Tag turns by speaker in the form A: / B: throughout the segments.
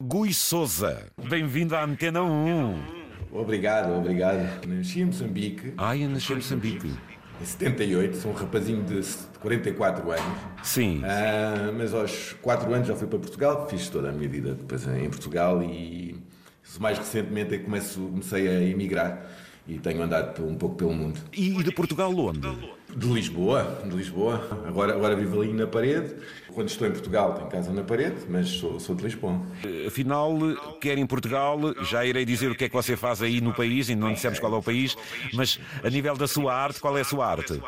A: Gui Souza, bem-vindo à Antena 1.
B: Obrigado, obrigado. Nasci em Moçambique.
A: Ai, eu nasci em Moçambique.
B: Em 78, sou um rapazinho de 44 anos.
A: Sim.
B: Ah, mas aos 4 anos já fui para Portugal, fiz toda a minha vida depois em Portugal e mais recentemente é que comecei a emigrar e tenho andado um pouco pelo mundo.
A: E de Portugal onde?
B: De Lisboa, de Lisboa. Agora, agora vivo ali na parede. Quando estou em Portugal tenho casa na parede, mas sou, sou de Lisboa.
A: Afinal, quer em Portugal, já irei dizer o que é que você faz aí no país, ainda não dissemos qual é o país, mas a nível da sua arte, qual é a sua arte?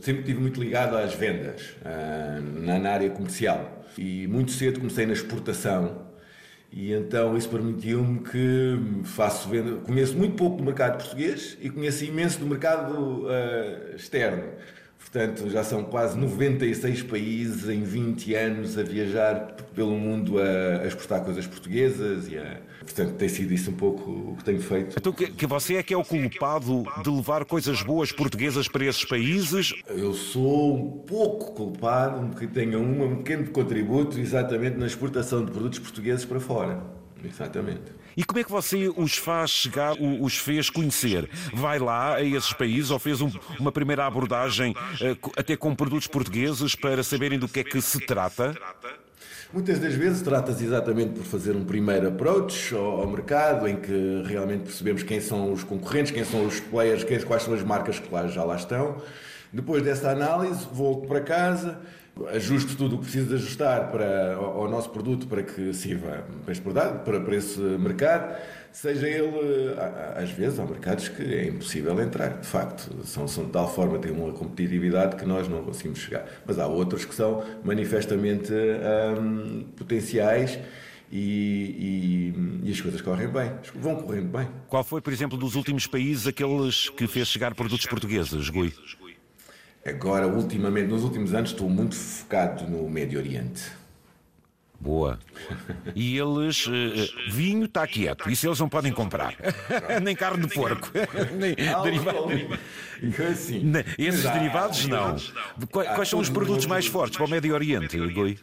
B: Sempre estive muito ligado às vendas, ah, na área comercial. E muito cedo comecei na exportação e então isso permitiu-me que faço venda, conheço muito pouco do mercado português e conheço imenso do mercado uh, externo. Portanto, já são quase 96 países em 20 anos a viajar pelo mundo a, a exportar coisas portuguesas e a, portanto, tem sido isso um pouco o que tenho feito.
A: Então, que, que você é que é o culpado de levar coisas boas portuguesas para esses países?
B: Eu sou um pouco culpado, porque tenho um pequeno contributo exatamente na exportação de produtos portugueses para fora. Exatamente.
A: E como é que você os faz chegar, os fez conhecer? Vai lá a esses países ou fez um, uma primeira abordagem eh, até com produtos portugueses para saberem do que é que se trata?
B: Muitas das vezes trata-se exatamente por fazer um primeiro approach ao, ao, mercado, em que realmente percebemos quem são os concorrentes, quem são os players, quais são as marcas que lá, já lá estão. Depois dessa análise, volto para casa, ajuste tudo o que preciso de ajustar para, ao nosso produto para que sirva para exportar, para, para esse mercado, seja ele, às vezes, há mercados que é impossível entrar, de facto, são, são de tal forma, têm uma competitividade que nós não conseguimos chegar. Mas há outros que são manifestamente hum, potenciais. E, e, e, as coisas correm bem, vão correndo bem.
A: Qual foi, por exemplo, dos últimos países aqueles que fez chegar produtos portugueses, Gui?
B: Agora, ultimamente, nos últimos anos, estou muito focado no Médio Oriente.
A: Boa. E eles. Uh, vinho está quieto, isso eles não podem comprar. Nem carne de porco. Nem.
B: Assim.
A: Esses derivados não. Quais são os produtos mais fortes para o Médio Oriente, Goi?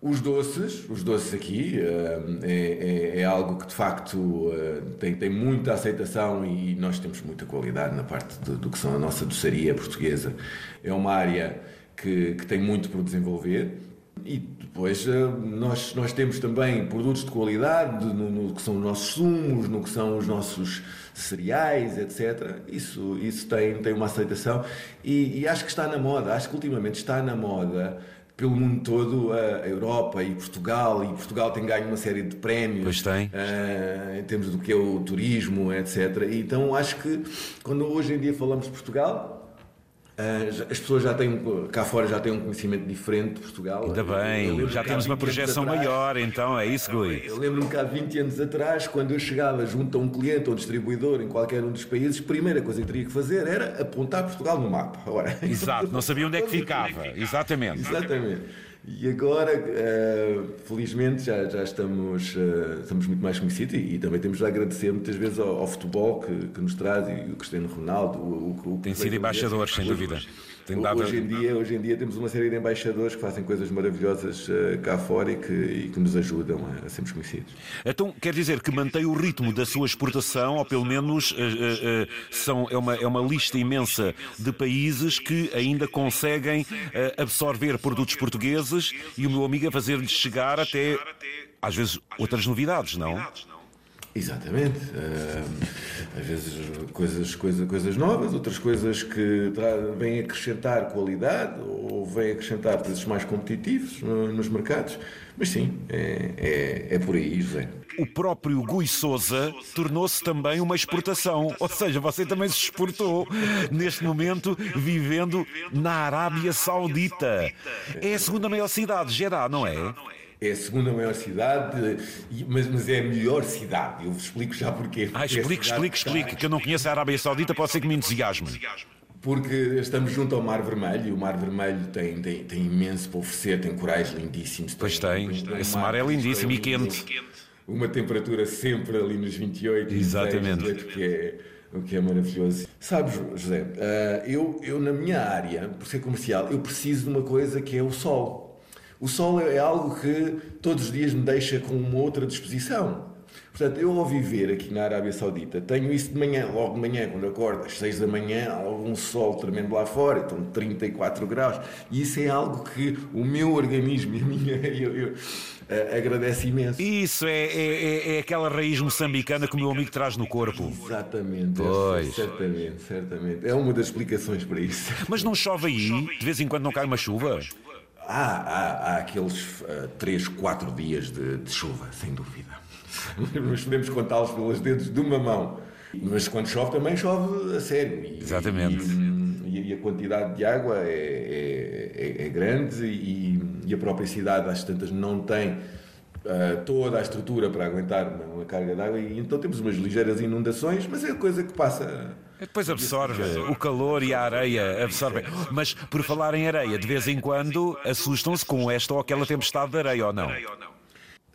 B: Os doces, os doces aqui, eh, é, é, é, algo que de facto eh, tem, tem muita aceitação e nós temos muita qualidade na parte do, do que são a nossa doçaria portuguesa. É uma área que, que tem muito por desenvolver. E depois eh, nós, nós temos também produtos de qualidade no, no, que são os nossos sumos, no que são os nossos cereais, etc. Isso, isso tem, tem uma aceitação e, e acho que está na moda, acho que ultimamente está na moda pelo mundo todo, a Europa e Portugal, e Portugal tem ganho uma série de prémios
A: pois tem.
B: Uh, em termos do que é o turismo, etc. E então acho que quando hoje em dia falamos de Portugal, as pessoas já têm, cá fora já têm um conhecimento diferente de Portugal.
A: Ainda bem, já temos uma projeção atrás, maior, então é isso, Gui.
B: Eu lembro-me que há 20 anos atrás, quando eu chegava junto a um cliente ou um distribuidor em qualquer um dos países, a primeira coisa que teria que fazer era apontar Portugal no mapa. Ora,
A: Exato, não sabia onde é que ficava. Exatamente.
B: Exatamente. E agora, uh, felizmente, já, já estamos, uh, estamos muito mais conhecidos e, e, também temos de agradecer muitas vezes ao, ao futebol que, que, nos traz e o Cristiano Ronaldo. O,
A: o, o Tem sido embaixador, sem dúvida.
B: Dado... hoje, em dia, hoje em dia temos uma série de embaixadores que fazem coisas maravilhosas uh, cá fora e que, e que nos ajudam a, sermos conhecidos.
A: Então, quer dizer que mantém o ritmo da sua exportação, ou pelo menos uh, uh, são, é, uma, é uma lista imensa de países que ainda conseguem absorver produtos portugueses e o meu amigo a fazer-lhes chegar até, às vezes, outras novidades, não?
B: Exatamente. Às vezes coisas, coisas, coisas novas, outras coisas que vêm acrescentar qualidade ou vêm acrescentar preços mais competitivos no, nos mercados. Mas sim, é, é, é por aí, José.
A: O próprio Gui Souza tornou-se também uma exportação. Ou seja, você também se exportou neste momento vivendo na Arábia Saudita. É a segunda maior cidade, Jeddah, não é?
B: É a segunda maior cidade, mas, mas é a melhor cidade. Eu vos explico já porquê.
A: Ah, explique, explique, explique, que eu não conheço a Arábia Saudita, pode ser que me entusiasme.
B: Porque estamos junto ao Mar Vermelho e o Mar Vermelho tem, tem, tem imenso para oferecer, tem corais lindíssimos.
A: Pois tem, tem esse mar, mar é lindíssimo e quente.
B: Uma temperatura sempre ali nos 28,
A: Exatamente.
B: 26, que é o que é maravilhoso. Sabes, José, uh, eu, eu na minha área, por ser comercial, eu preciso de uma coisa que é o sol. O sol é algo que todos os dias me deixa com uma outra disposição. Portanto, eu ao viver aqui na Arábia Saudita, tenho isso de manhã, logo de manhã, quando acordo, às 6 da manhã, há algum sol tremendo lá fora, estão 34 graus, e isso é algo que o meu organismo e a minha. Eu, eu, uh, agradece imenso.
A: Isso é, é, é, é, aquela raiz moçambicana que o meu amigo traz no corpo.
B: Exatamente,
A: pois.
B: certamente, certamente. É uma das explicações para isso.
A: Mas não chove aí? De vez em quando não cai uma chuva?
B: Há, há, há aqueles uh, 3, 4 dias de, de chuva, sem dúvida. Mas podemos contá-los pelos dedos de uma mão. Mas quando chove também chove a sério.
A: E, Exatamente.
B: E, e, a quantidade de água é, é, é, é grande e, e, a própria cidade às tantas não tem uh, toda a estrutura para aguentar uma, uma carga de água e então temos umas ligeiras inundações, mas é coisa que passa
A: depois absorve o calor e a areia absorvem. Mas por falar em areia, de vez em quando assustam-se com esta ou aquela tempestade de areia ou não?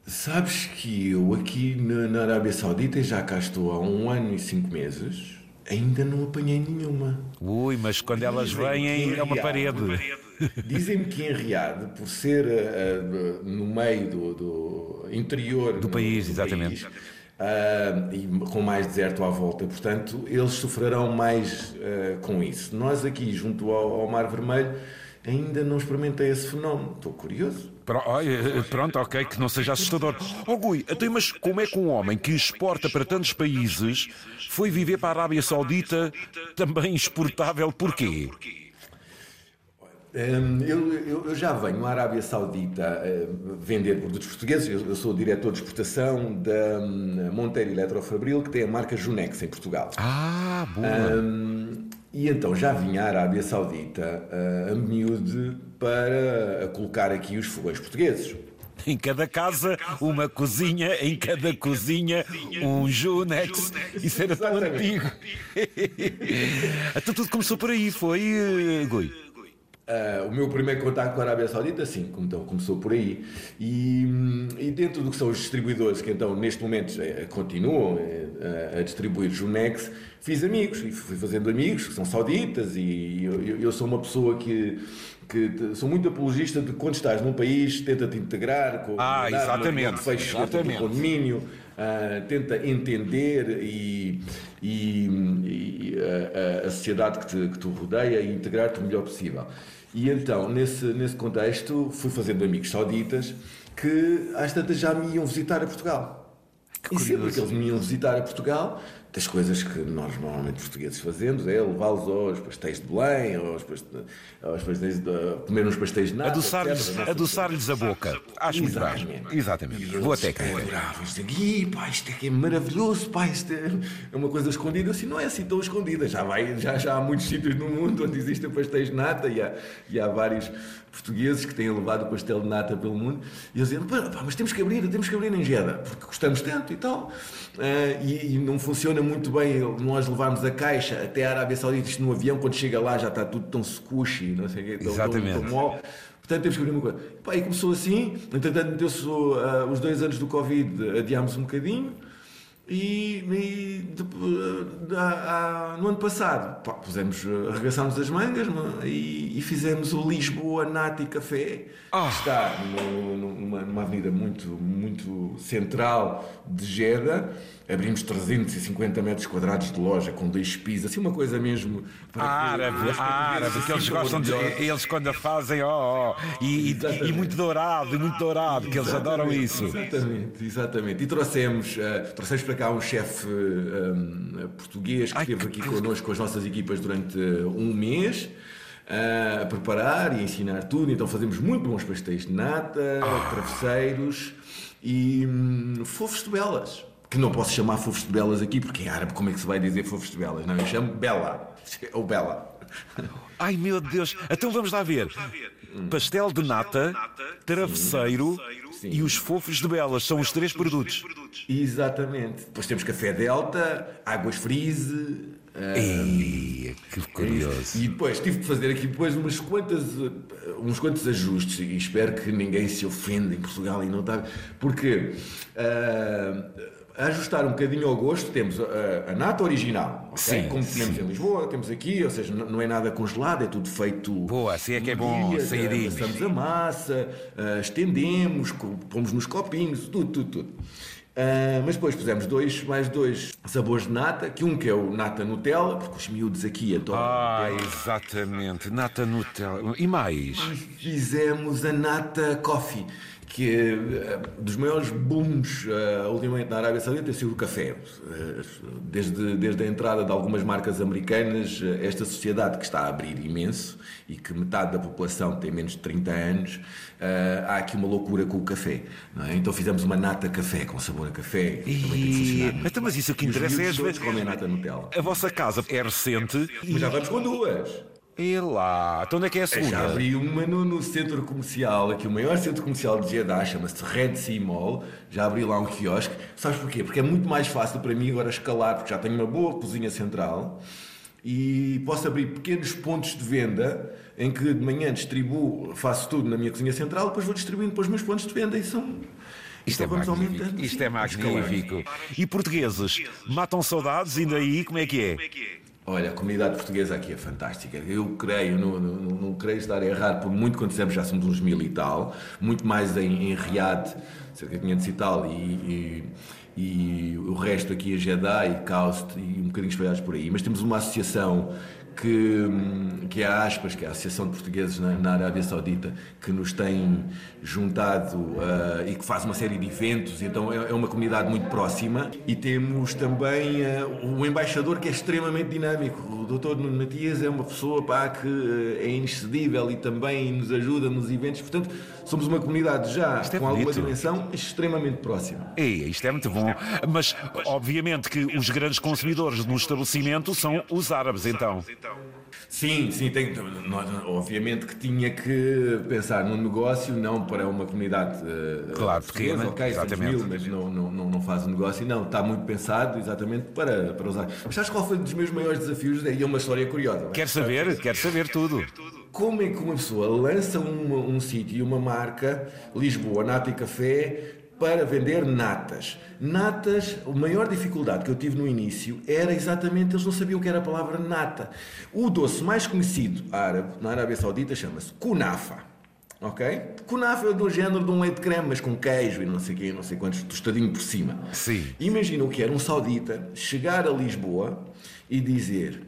B: Sabes que eu aqui na, Arábia Saudita já cá estou há um ano e cinco meses, ainda não apanhei nenhuma.
A: Ui, mas quando elas vêm é uma parede.
B: Dizem-me que em Riad, por ser uh, no meio do, do interior
A: do país, do exatamente.
B: País, uh, e com mais deserto à volta, portanto, eles sofrerão mais uh, com isso. Nós aqui, junto ao, ao Mar Vermelho, ainda não experimentei esse fenómeno. Estou curioso.
A: Pronto, ok, que não seja assustador. Oh Gui, até mas como é que um homem que exporta para tantos países foi viver para a Arábia Saudita também exportável? Porquê?
B: Hum, eu, eu, eu, já venho à Arábia Saudita uh, vender produtos portugueses. Eu, eu, sou diretor de exportação da um, Monteiro Eletrofabril, que tem a marca Junex em Portugal.
A: Ah, boa!
B: Um, e então já vinha à Arábia Saudita a miúde para colocar aqui os fogões portugueses.
A: Em cada casa, uma cozinha, em cada cozinha, um Junex. Isso era tão antigo. então tudo começou por aí, foi, uh, Gui?
B: Uh, o meu primeiro contato com a Arábia Saudita, sim, então começou por aí. E, e, dentro do que são os distribuidores, que então neste momento eh, continuam eh, a distribuir Junex, fiz amigos e fui fazendo amigos que são sauditas. E eu, eu sou uma pessoa que, que sou muito apologista de quando estás num país, tenta-te integrar com
A: ah, exatamente,
B: fecho exatamente. do condomínio. Uh, tenta entender e, e, e a, a, sociedade que te, que te rodeia e integrar-te o melhor possível. E então, nesse, nesse contexto, fui fazendo amigos sauditas que às tantas já me iam visitar a Portugal. Que e sempre que eles me iam visitar a Portugal, das coisas que nós normalmente portugueses fazemos é levá-los aos pastéis de Belém, aos, pastéis, aos pastéis de, comer uns pastéis de nata.
A: Adoçar-lhes adoçar a boca. Acho muito bem. Exatamente. Boa técnica.
B: Adoravam isto aqui, pá, isto é, é maravilhoso, pá, isto é, é uma coisa escondida. Assim, não é assim tão escondida. Já, vai, já, já há muitos sítios no mundo onde existem pastéis de nata e há, e há vários portugueses que têm levado o pastel de nata pelo mundo e eles dizem, pá, mas temos que abrir, temos que abrir em Jeddah, porque gostamos tanto e tal. Uh, e, e, não funciona muito bem nós levarmos a caixa até a Arábia Saudita, isto no avião, quando chega lá já está tudo tão squishy, não sei o quê, tão,
A: Exatamente.
B: Tão, tão Portanto, temos que abrir uma coisa. E começou assim, entretanto, meteu-se uh, os dois anos do Covid, adiámos um bocadinho. E, e de, de, a, a, no ano passado pá, pusemos, arregaçámos as mangas é? e, e, fizemos o Lisboa Nati Café, oh. que está no, numa, numa avenida muito, muito central de Jeddah abrimos 350 metros quadrados de loja com dois pisos, assim uma coisa mesmo
A: árabe, árabe, que eles gostam de, eles quando a fazem, ó, oh, oh, e, e, muito dourado, e muito dourado, que eles adoram isso.
B: Exatamente, exatamente. E trouxemos, uh, trouxemos para cá um chefe um, português que Ai, esteve aqui que... connosco com as nossas equipas durante um mês. Uh, a preparar e ensinar tudo, então fazemos muito bons pastéis de nata, oh. travesseiros e hum, fofos de belas que não posso chamar fofos de belas aqui, porque em árabe como é que se vai dizer fofos de belas? Não, eu chamo Bela, ou Bela.
A: Ai meu Deus, então vamos lá ver. Pastel de nata, travesseiro Sim. e os fofos de belas são os três produtos.
B: Exatamente. Depois temos café delta, águas freeze,
A: Ei, que curioso.
B: E depois tive que fazer aqui depois umas quantas, uns quantos ajustes e espero que ninguém se ofenda em Portugal e não está. Porque uh, ajustar um bocadinho ao gosto, temos a, a nata original, okay?
A: Sim,
B: como temos em Lisboa, temos aqui, ou seja, não é nada congelado, é tudo feito.
A: Boa, assim é que é bom,
B: dia,
A: saírinho.
B: Passamos a massa, uh, estendemos, pomos nos copinhos, tudo, tudo, tudo. Uh, mas depois pusemos dois, mais dois sabores de nata, que um que é o nata Nutella, porque os miúdos aqui adoram.
A: Ah, exatamente, nata Nutella. E mais?
B: Fizemos a nata Coffee, que é dos maiores booms uh, ultimamente na Arábia Saudita tem sido o café. Uh, desde, desde a entrada de algumas marcas americanas, uh, esta sociedade que está a abrir imenso e que metade da população tem menos de 30 anos, há aqui uma loucura com o café. É? Então fizemos uma nata café com sabor a café.
A: E... Então, mas isso o que interessa é
B: as vezes. comem nata Nutella.
A: A vossa casa é recente.
B: Mas já vamos com duas.
A: E lá, então onde é que é a segunda?
B: Já abri uma no, no, centro comercial, aqui o maior centro comercial de Jeddah, chama-se Red Sea Mall. Já abri lá um quiosque. Sabes porquê? Porque é muito mais fácil para mim agora escalar, porque já tenho uma boa cozinha central e posso abrir pequenos pontos de venda em que de manhã distribuo, faço tudo na minha cozinha central, depois vou distribuindo para os meus pontos de venda e são.
A: Isto, então é magnífico. Isto é magnífico. E portugueses, matam saudades ainda aí? Como é que é?
B: Olha, a comunidade portuguesa aqui é fantástica. Eu creio, não, não, não creio estar errado, por muito quando dissemos já somos uns mil e tal, muito mais em, em Riad, cerca de 500 e tal, e, e, e o resto aqui é Jeddah e Kaust e um bocadinho espalhados por aí. Mas temos uma associação que, que é a Aspas, que é a Associação de Portugueses na, na Arábia Saudita, que nos tem juntado uh, e que faz uma série de eventos, então é, é uma comunidade muito próxima. E temos também uh, o embaixador que é extremamente dinâmico. O Dr. Nuno Matias é uma pessoa pá, que uh, é inexcedível e também nos ajuda nos eventos. Portanto, somos uma comunidade já é com alguma dimensão extremamente próxima.
A: É, isto é muito bom. Mas, obviamente, que os grandes consumidores no estabelecimento são os árabes, então.
B: Sim, sim, tem, obviamente que tinha que pensar no negócio, não para uma comunidade uh,
A: claro, pequena,
B: ok, exatamente. Mil, mas não, não, não, não faz o negócio, não, está muito pensado exatamente para, para usar. Mas sabes qual foi um dos meus maiores desafios? E é uma história curiosa.
A: Quer saber? Quer saber tudo.
B: Como é que uma pessoa lança um, um sítio e uma marca, Lisboa, Nata e Café, para vender natas. Natas, a maior dificuldade que eu tive no início era exatamente eles não sabiam o que era a palavra nata. O doce mais conhecido árabe, na Arábia Saudita chama-se kunafa. Ok? Kunafa é do género de um leite creme, mas com queijo e não sei quê, não sei quantos, tostadinho por cima.
A: Sim.
B: Imagina o que era um saudita chegar a Lisboa e dizer: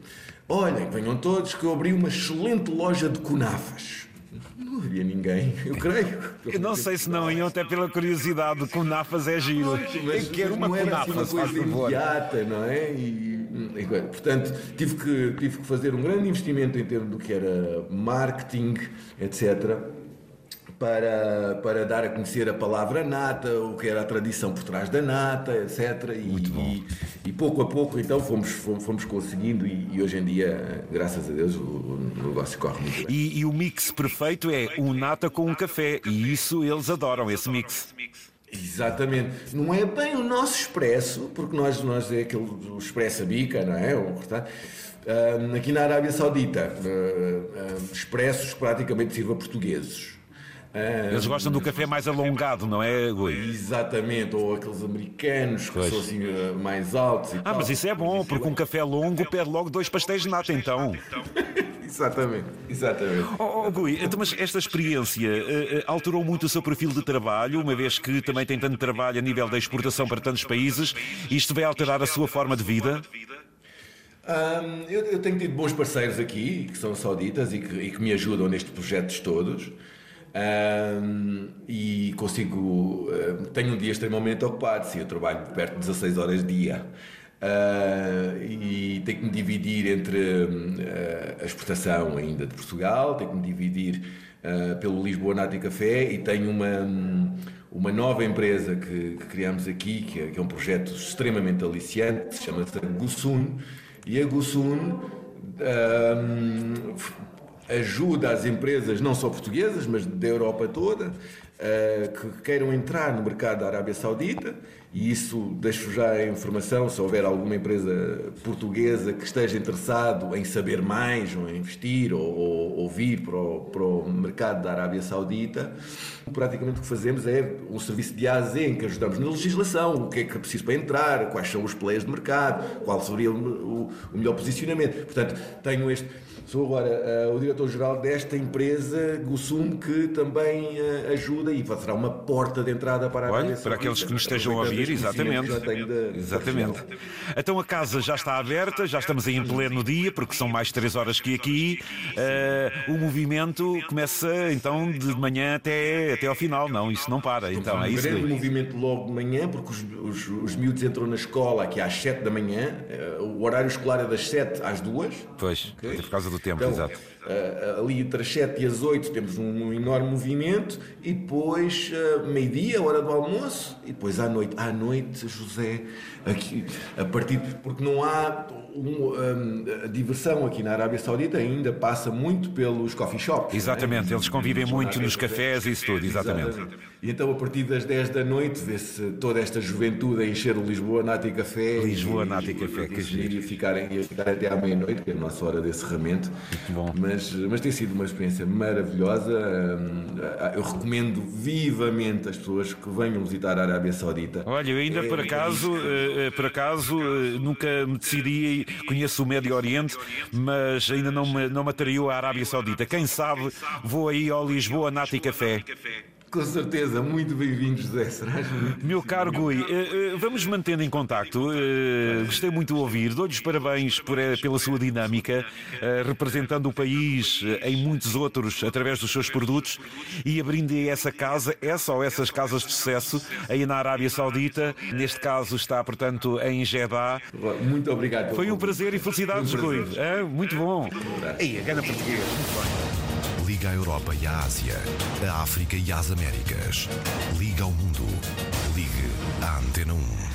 B: Olhem, venham todos que eu abri uma excelente loja de kunafas. Não havia ninguém, eu creio.
A: Eu não sei se não iam até pela curiosidade, com nafas é giro.
B: Mas Quero uma não era assim uma coisa imediata, não é? E, e, portanto, tive que, tive que fazer um grande investimento em termos do que era marketing, etc para, para dar a conhecer a palavra nata, o que era a tradição por trás da nata, etc. E, e, e, pouco a pouco, então, fomos, fomos, conseguindo e, e, hoje em dia, graças a Deus, o, o negócio corre muito bem.
A: E, o mix perfeito é um nata com um café e isso eles adoram, esse mix.
B: Exatamente. Não é bem o nosso expresso, porque nós, nós é aquele o expresso bica, não é? O, Uh, aqui na Arábia Saudita, uh, expressos praticamente sirva portugueses.
A: Eles gostam do café mais alongado, não é, Gui?
B: Exatamente, ou aqueles americanos que pois. são assim eh, mais altos e
A: Ah,
B: tal.
A: mas isso é bom, porque um café longo pede logo dois pastéis de nata, então.
B: exatamente, exatamente.
A: Oh, oh Gui, então, mas esta experiência uh, alterou muito o seu perfil de trabalho, uma vez que também tem tanto trabalho a nível da exportação para tantos países, isto vai alterar a sua forma de vida?
B: Um, eu, eu, tenho tido bons parceiros aqui, que são sauditas e que, e que me ajudam nestes projetos todos. Um, e consigo. Uh, tenho um dia extremamente ocupado, sim, eu trabalho perto de 16 horas dia. Uh, e tenho que me dividir entre uh, a exportação ainda de Portugal, tenho que me dividir pelo Lisboa Nati Café e tenho uma, uma nova empresa que, que criamos aqui, que é, que é, um projeto extremamente aliciante, chama-se Gussun. E a Gussun ajuda as empresas, não só portuguesas, mas da Europa toda, que queiram entrar no mercado da Arábia Saudita e isso deixo já a informação, se houver alguma empresa portuguesa que esteja interessado em saber mais, ou investir, ou, ou, ou vir para o, para o, mercado da Arábia Saudita, praticamente o que fazemos é um serviço de A a Z em que ajudamos na legislação, o que é que é preciso para entrar, quais são os players de mercado, qual seria o, o melhor posicionamento. Portanto, tenho este Sou agora uh, o diretor-geral desta empresa, Gusum, que também uh, ajuda e será uma porta de entrada para a
A: Olha, para aqueles que nos estejam a ouvir, exatamente. De, exatamente. Então a casa já está aberta, já estamos aí em pleno dia, porque são mais três horas que aqui. Uh, o movimento começa então de manhã até, até ao final, não, isso não para. Então, é isso.
B: Um grande movimento logo de manhã, porque os, os, os miúdos entram na escola aqui às sete da manhã, o horário escolar é das sete às duas.
A: Pois, okay? por causa do tempo, então, exato.
B: Uh, ali entre as 7 e as 8 temos um, enorme movimento e depois uh, meio-dia, hora do almoço e depois à noite. À noite, José, aqui, a partir porque não há um, um, a diversão aqui na Arábia Saudita ainda passa muito pelos coffee shops.
A: Exatamente, eles convivem muito nos cafés e isso tudo, exatamente. exatamente.
B: E então a partir das 10 da noite vê-se toda esta juventude a encher o Lisboa Nati Café.
A: Lisboa Nati Café, que
B: giro. E ficarem, ficar até à meia-noite, que é a nossa hora de encerramento.
A: Muito bom.
B: Mas, mas tem sido uma experiência maravilhosa. Hum, eu recomendo vivamente as pessoas que venham visitar a Arábia Saudita.
A: Olha, eu ainda é, por acaso, é, por acaso, nunca me decidi, conheço o Médio Oriente, mas ainda não me, não me atraiu a Arábia Saudita. Quem sabe vou aí ao Lisboa Nati Café.
B: Com certeza, muito bem-vindo, José. Serás
A: Meu caro Gui, eh, eh, vamos mantendo em contacto. Eh, gostei muito de ouvir. Dou-lhe os parabéns por, pela sua dinâmica, representando o país em muitos outros através dos seus produtos e abrindo essa casa, essa ou essas casas de sucesso aí na Arábia Saudita. Neste caso está, portanto, em Jeddah.
B: Muito obrigado.
A: Foi um prazer e felicidades, um Rui. É, muito bom. Aí, a gana português. Muito bem.
C: Liga à Europa e à Ásia, à África e às Américas. Liga ao mundo. Ligue à Antena 1.